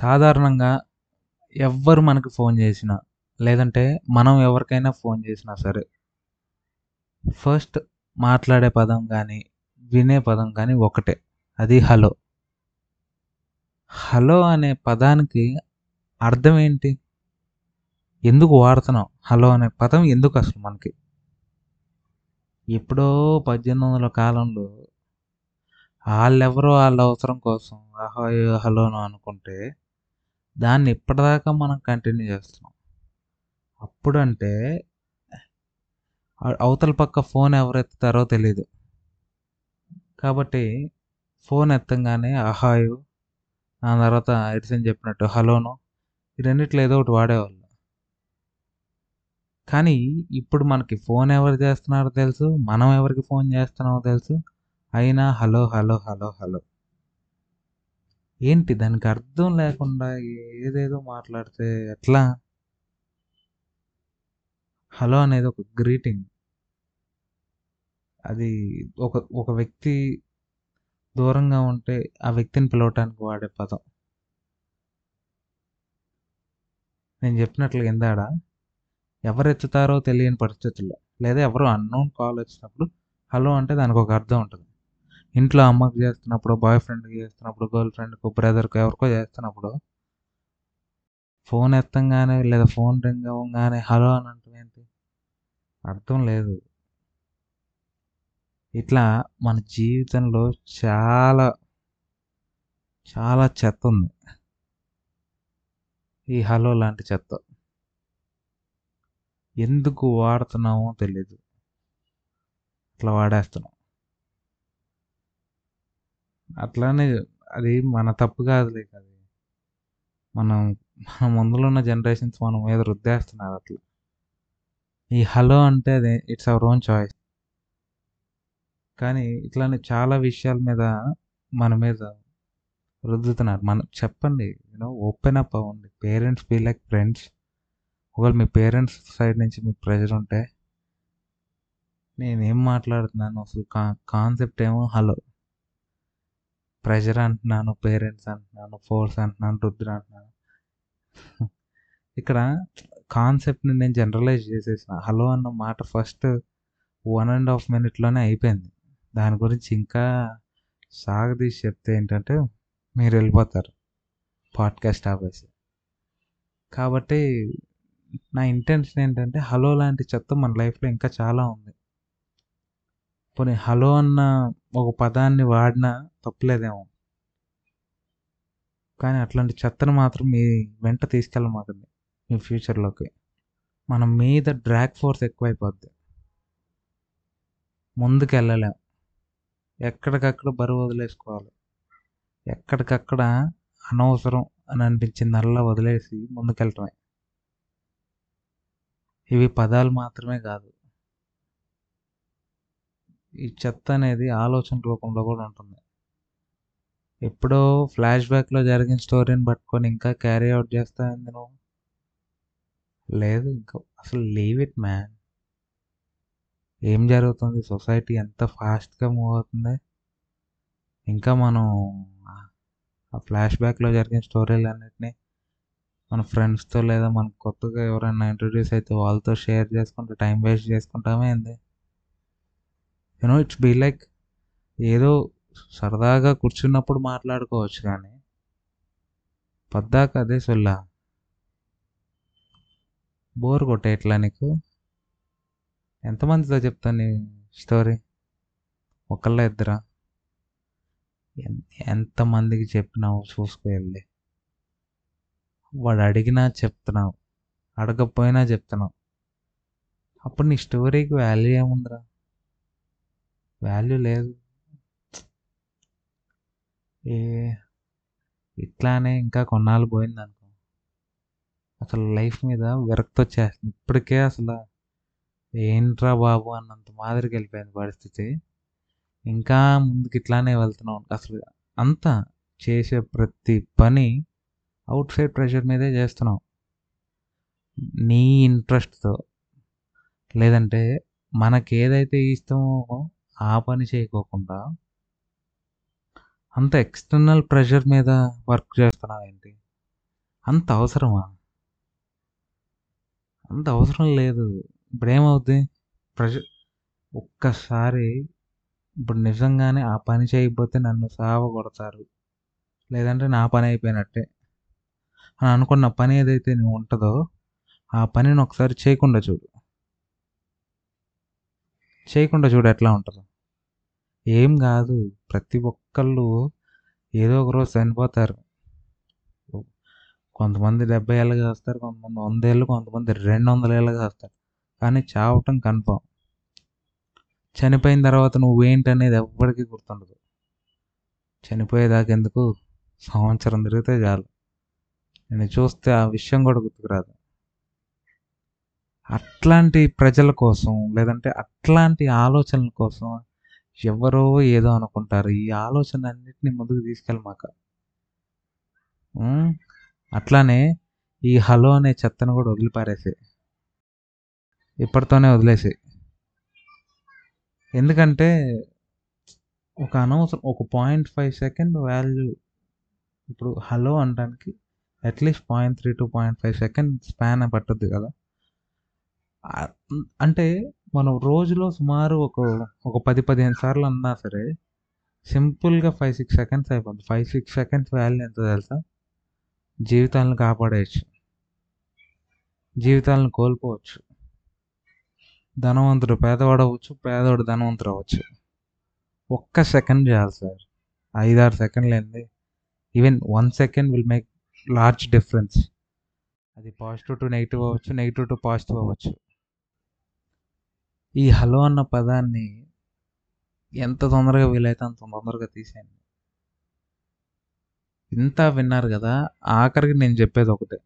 సాధారణంగా ఎవ్వరు మనకు ఫోన్ చేసినా, లేదంటే మనం ఎవరికైనా ఫోన్ చేసినా సరే ఫస్ట్ మాట్లాడే పదం కానీ వినే పదం కానీ ఒకటే. అది హలో. హలో అనే పదానికి అర్థం ఏంటి? ఎందుకు వాడుతున్నాం? హలో అనే పదం ఎందుకు అసలు మనకి? ఎప్పుడో 1800ల కాలంలో వాళ్ళెవరో వాళ్ళ అవసరం కోసం అహో హలోను అనుకుంటే, దాన్ని ఇప్పటిదాకా మనం కంటిన్యూ చేస్తున్నాం. అప్పుడంటే అవతల పక్క ఫోన్ ఎవరెత్తుతారో తెలీదు. కాబట్టి ఫోన్ ఎత్తంగానే అహాయో, ఆ తర్వాత ఎడిసన్ చెప్పినట్టు హలోనో ఈ రెండిట్లో ఏదో ఒకటి వాడేవాళ్ళు. కానీ ఇప్పుడు మనకి ఫోన్ ఎవరు చేస్తున్నారో తెలుసు. మనం ఎవరికి ఫోన్ చేస్తున్నామో తెలుసు. అయినా హలో, హలో, హలో, హలో. ఏంటి దానికి అర్థం లేకుండా ఏదేదో మాట్లాడితే ఎట్లా? హలో అనేది ఒక గ్రీటింగ్. అది ఒక ఒక వ్యక్తి దూరంగా ఉంటే ఆ వ్యక్తిని పిలవటానికి వాడే పదం. నేను చెప్పినట్లుగా ఎవరు ఎత్తుతారో తెలియని పరిస్థితుల్లో, లేదా ఎవరు అన్నోన్ కాల్ వచ్చినప్పుడు హలో అంటే దానికి ఒక అర్థం ఉంటుంది ఇంట్లో అమ్మకి చేస్తున్నప్పుడు, బాయ్ ఫ్రెండ్‌కి చేస్తున్నప్పుడు, గర్ల్ ఫ్రెండ్కు బ్రదర్కు ఎవరికో చేస్తున్నప్పుడు ఫోన్ ఎత్తంగానే లేదా ఫోన్ రింగ్ అవ్వంగానే హలో అని అంటం ఏంటి? అర్థం లేదు. ఇట్లా మన జీవితంలో చాలా చాలా చెత్త ఉంది ఈ హలో లాంటి చెత్త. ఎందుకు వాడుతున్నామో తెలియదు అట్లా వాడేస్తున్నాం. అట్లానే అది మన తప్పు కాదులే అది. మనం మన ముందులో ఉన్న జనరేషన్స్ మన మీద రుద్దేస్తున్నారు అట్లా. ఈ హలో అంటే అది ఇట్స్ అవర్ ఓన్ చాయిస్. కానీ ఇట్లానే చాలా విషయాల మీద మన మీద రుద్దుతున్నారు. మనం చెప్పండి. యూనో ఓపెన్ అప్ అవ్వండి. Parents be like friends. ఒకవేళ మీ పేరెంట్స్ సైడ్ నుంచి మీకు ప్రెషర్ ఉంటే నేనేం మాట్లాడుతున్నాను అసలు కా కాన్సెప్ట్ ఏమో హలో. ప్రెషర్ అంటున్నాను, పేరెంట్స్ అంటున్నాను, ఫోర్స్ అంటున్నాను, రుద్ర అంటున్నాను. ఇక్కడ కాన్సెప్ట్‌ని నేను జనరలైజ్ చేసేసిన. హలో అన్న మాట ఫస్ట్ వన్ అండ్ హాఫ్ మినిట్‌లోనే అయిపోయింది. దాని గురించి ఇంకా సాగదీసి చెప్తే ఏంటంటే మీరు వెళ్ళిపోతారు పాడ్‌కాస్ట్ ఆపేసి. కాబట్టి నా ఇంటెన్షన్ ఏంటంటే హలో లాంటి చెత్త మన లైఫ్‌లో ఇంకా చాలా ఉంది. పోనీ హలో అన్న ఒక పదాన్ని వాడినా తప్పులేదేమో. కానీ అట్లాంటి చెత్తను మాత్రం మీ వెంట తీసుకెళ్ళమాకండి మీ ఫ్యూచర్‌లోకి. మన మీద డ్రాగ్ ఫోర్స్ ఎక్కువైపోద్ది. ముందుకెళ్ళలేం. ఎక్కడికక్కడ బరువు వదిలేసుకోవాలి. ఎక్కడికక్కడ అనవసరం అని అనిపించిందల్లా వదిలేసి ముందుకెళ్ళటమే. ఇవి పదాలు మాత్రమే కాదు. ఈ చెత్త అనేది ఆలోచన రూపంలో కూడా ఉంటుంది. ఎప్పుడో ఫ్లాష్ బ్యాక్‌లో జరిగిన స్టోరీని పట్టుకొని ఇంకా క్యారీ అవుట్ చేస్తావేంది నువ్వు? లేదు ఇంకా అసలు లీవ్ ఇట్ మ్యాన్. ఏం జరుగుతుంది? సొసైటీ ఎంత ఫాస్ట్‌గా మూవ్ అవుతుంది. ఇంకా మనం ఆ ఫ్లాష్ బ్యాక్‌లో జరిగిన స్టోరీలు స్టోరీలన్నిటిని మన ఫ్రెండ్స్‌తో లేదా మన కొత్తగా ఎవరైనా ఇంట్రొడ్యూస్ అయితే వాళ్ళతో షేర్ చేసుకుంటూ టైం వేస్ట్ చేసుకుంటామే ఏంది? యూనో ఇట్స్ బీ లైక్ ఏదో సరదాగా కూర్చున్నప్పుడు మాట్లాడుకోవచ్చు కానీ పద్దాక అదే సొల్లా? బోర్ కొట్టేయట్లా నీకు? ఎంతమందితో చెప్తాను నీ స్టోరీ? ఒకళ్ళ ఇద్దరా? ఎంతమందికి చెప్పినావు చూసుకో వెళ్ళి వాడు అడిగినా చెప్తున్నావు. అడగకపోయినా చెప్తున్నావు. అప్పుడు నీ స్టోరీకి వాల్యూ ఏముందిరా? వాల్యూ లేదు. ఏ ఇట్లానే ఇంకా కొన్నాళ్ళు పోయిందనుకో అసలు లైఫ్ మీద విరక్తొచ్చేస్తుంది. ఇప్పటికే అసలు ఏంట్రా బాబు అన్నంత మాదిరికి వెళ్ళిపోయింది పరిస్థితి. ఇంకా ముందుకు ఇట్లానే వెళ్తున్నాం. అసలు అంతా చేసే ప్రతి పని అవుట్ సైడ్ ప్రెషర్ మీదే చేస్తున్నాం. నీ ఇంట్రెస్ట్‌తో లేదంటే మనకేదైతే ఇష్టమో ఆ పని చేయకోకుండా అంత ఎక్స్‌టర్నల్ ప్రెషర్ మీద వర్క్ చేస్తున్నావేంటి? అంత అవసరమా? అంత అవసరం లేదు. ఇప్పుడు ఏమవుద్ది? ప్రెషర్ ఒక్కసారి ఇప్పుడు నిజంగానే ఆ పని చేయకపోతే నన్ను సావ కొడతారు. లేదంటే నా పని అయిపోయినట్టే. అని అనుకున్న పని ఏదైతే నువ్వు ఉంటుందో ఆ పనిని ఒకసారి చేయకుండా చూడు. చేయకుండా చూడు ఎట్లా ఉంటుందో. ఏం కాదు. ప్రతి ఒక్కళ్ళు ఏదో ఒక రోజు చనిపోతారు. కొంతమంది డెబ్బై ఏళ్ళగా వస్తారు కొంతమంది వంద ఏళ్ళు కొంతమంది రెండు వందల ఏళ్ళగా వస్తారు కానీ చావటం కన్ఫామ్. చనిపోయిన తర్వాత నువ్వేంటనేది ఎవ్వడికి గుర్తుండదు. చనిపోయేదాకెందుకు సంవత్సరం తిరిగితే చాలు. నేను చూస్తే ఆ విషయం కూడా గుర్తుకురాదు. అట్లాంటి ప్రజల కోసం లేదంటే అట్లాంటి ఆలోచనల కోసం ఎవరో ఏదో అనుకుంటారు. ఈ ఆలోచన అన్నిటిని ముందుకు తీసుకెళ్ళమాక అట్లానే ఈ హలో అనే చెత్తను కూడా వదిలిపారేసే ఇప్పటితోనే వదిలేసే ఎందుకంటే ఒక అనవసరం ఒక పాయింట్ ఫైవ్ సెకండ్ వాల్యూ ఇప్పుడు హలో అనడానికి at least point three to point five second span పట్టుద్ది కదా. అంటే మనం రోజులో సుమారు ఒక ఒక పది పదిహేను సార్లు అన్నా సరే సింపుల్గా ఫైవ్ సిక్స్ సెకండ్స్ అయిపోద్ది. ఫైవ్ సిక్స్ సెకండ్స్ వాల్యూ ఎంత తెలుసా? జీవితాలను కాపాడేయచ్చు. జీవితాలను కోల్పోవచ్చు. ధనవంతుడు పేదవాడు అవ్వచ్చు పేదవాడు ధనవంతుడు అవ్వచ్చు. ఒక్క సెకండ్ చేయాలి సార్. ఐదారు సెకండ్లు ఏంది? Even one second will make large difference. అది పాజిటివ్ టు నెగిటివ్ అవ్వచ్చు నెగిటివ్ టు పాజిటివ్ అవ్వచ్చు. ఈ హలో అన్న పదాన్ని ఎంత తొందరగా వీలైతే అంత తొందరగా తీసేయండి. ఇంత విన్నారు కదా ఆఖరికి నేను చెప్పేది ఒకటే.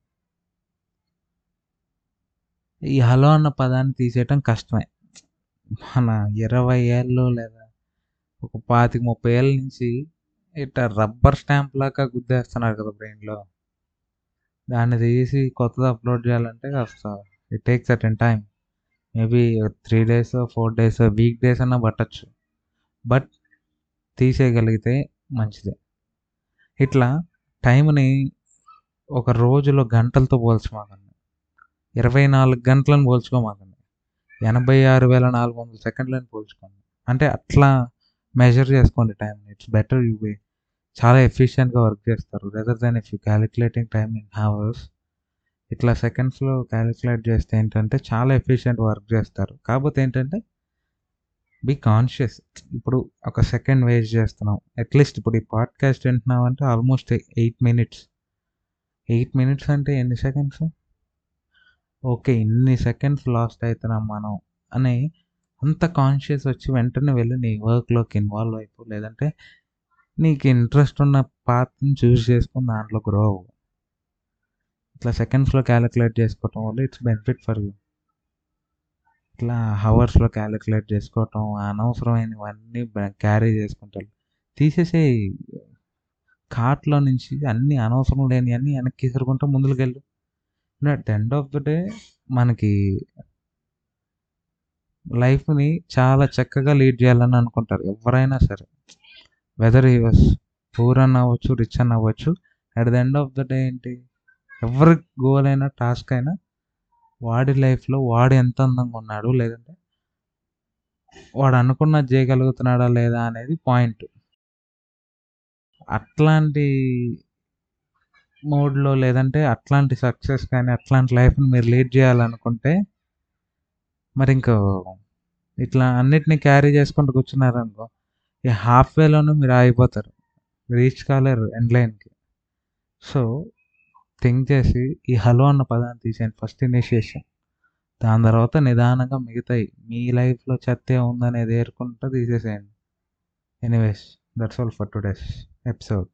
ఈ హలో అన్న పదాన్ని తీసేయటం కష్టమే. మన ఇరవై ఏళ్ళు లేదా ఒక పాతిక ముప్పై ఏళ్ళ నుంచి ఇట్లా రబ్బర్ స్టాంప్ లాగా గుద్దేస్తున్నారు కదా బ్రెయిన్లో. దాన్ని తీసి కొత్తది అప్లోడ్ చేయాలంటే కాస్త it takes at in time maybe three days four days week days అన్నా పట్టచ్చు. బట్ తీసేయగలిగితే మంచిదే. ఇట్లా టైంని ఒక రోజులో గంటలతో పోల్చమాకండి. ఇరవై నాలుగు గంటలను పోల్చుకోమాకండి. ఎనభై ఆరు వేల నాలుగు వందల సెకండ్లను పోల్చుకోండి. అంటే అట్లా మెజర్ చేసుకోండి time. It's better you way చాలా ఎఫిషియెంట్గా వర్క్ చేస్తారు. Rather than if you calculating time in hours ఇట్లా సెకండ్స్లో క్యాలిక్యులేట్ చేస్తే ఏంటంటే చాలా ఎఫిషియెంట్ వర్క్ చేస్తారు. కాకపోతే ఏంటంటే బీ కాన్షియస్ ఇప్పుడు ఒక సెకండ్ వేస్ట్ చేస్తున్నాం. అట్లీస్ట్ ఇప్పుడు ఈ పాడ్కాస్ట్ వింటున్నాం అంటే almost eight minutes eight minutes అంటే ఎన్ని సెకండ్స్ ఓకే ఇన్ని సెకండ్స్ లాస్ట్ అవుతున్నాం మనం అని అంత కాన్షియస్ వచ్చి వెంటనే వెళ్ళి నీ వర్క్లోకి ఇన్వాల్వ్ అయిపో లేదంటే నీకు ఇంట్రెస్ట్ ఉన్న పాత్ని చూస్ చేసుకుని దాంట్లో గ్రో అవ్వు. ఇట్లా సెకండ్స్లో క్యాలిక్యులేట్ చేసుకోవటం వల్ల ఇట్స్ బెనిఫిట్ ఫర్ యూ. ఇట్లా హవర్స్లో క్యాలిక్యులేట్ చేసుకోవటం అనవసరమైనవన్నీ క్యారీ చేసుకుంటారు. తీసేసే కార్ట్లో నుంచి అన్ని అనవసరం లేని అన్ని వెనక్కి ఎసురుకుంటూ ముందుకు వెళ్ళు at end of the day మనకి లైఫ్ని చాలా చక్కగా లీడ్ చేయాలని అనుకుంటారు. ఎవరైనా సరే. వెదర్ ఈ వాస్ పూర్ అని అవ్వచ్చు రిచ్ అన్న అవ్వచ్చు. At the end of the day ఏంటి? ఎవరి గోల్ అయినా టాస్క్ అయినా వాడి లైఫ్లో వాడు ఎంత అందంగా ఉన్నాడు లేదంటే వాడు అనుకున్నది చేయగలుగుతున్నాడా లేదా అనేది పాయింట్ అట్లాంటి మోడ్లో లేదంటే అట్లాంటి సక్సెస్ కానీ అట్లాంటి లైఫ్ని మీరు లీడ్ చేయాలనుకుంటే మరి ఇంకో ఇట్లా అన్నిటిని క్యారీ చేసుకుంటూ కూర్చున్నారనుకో ఈ హాఫ్ వేలోనే మీరు ఆగిపోతారు. రీచ్ కాలేరు ఎండ్ లైన్కి సో థింక్ చేసి ఈ హలో అన్న పదాన్ని తీసేయండి. ఫస్ట్ ఇనిషియేషన్ దాని తర్వాత నిదానంగా మిగతాయి. మీ లైఫ్లో చెత్త ఉందనేది ఏరుకుంటూ తీసేసేయండి. Anyways that's all for today's episode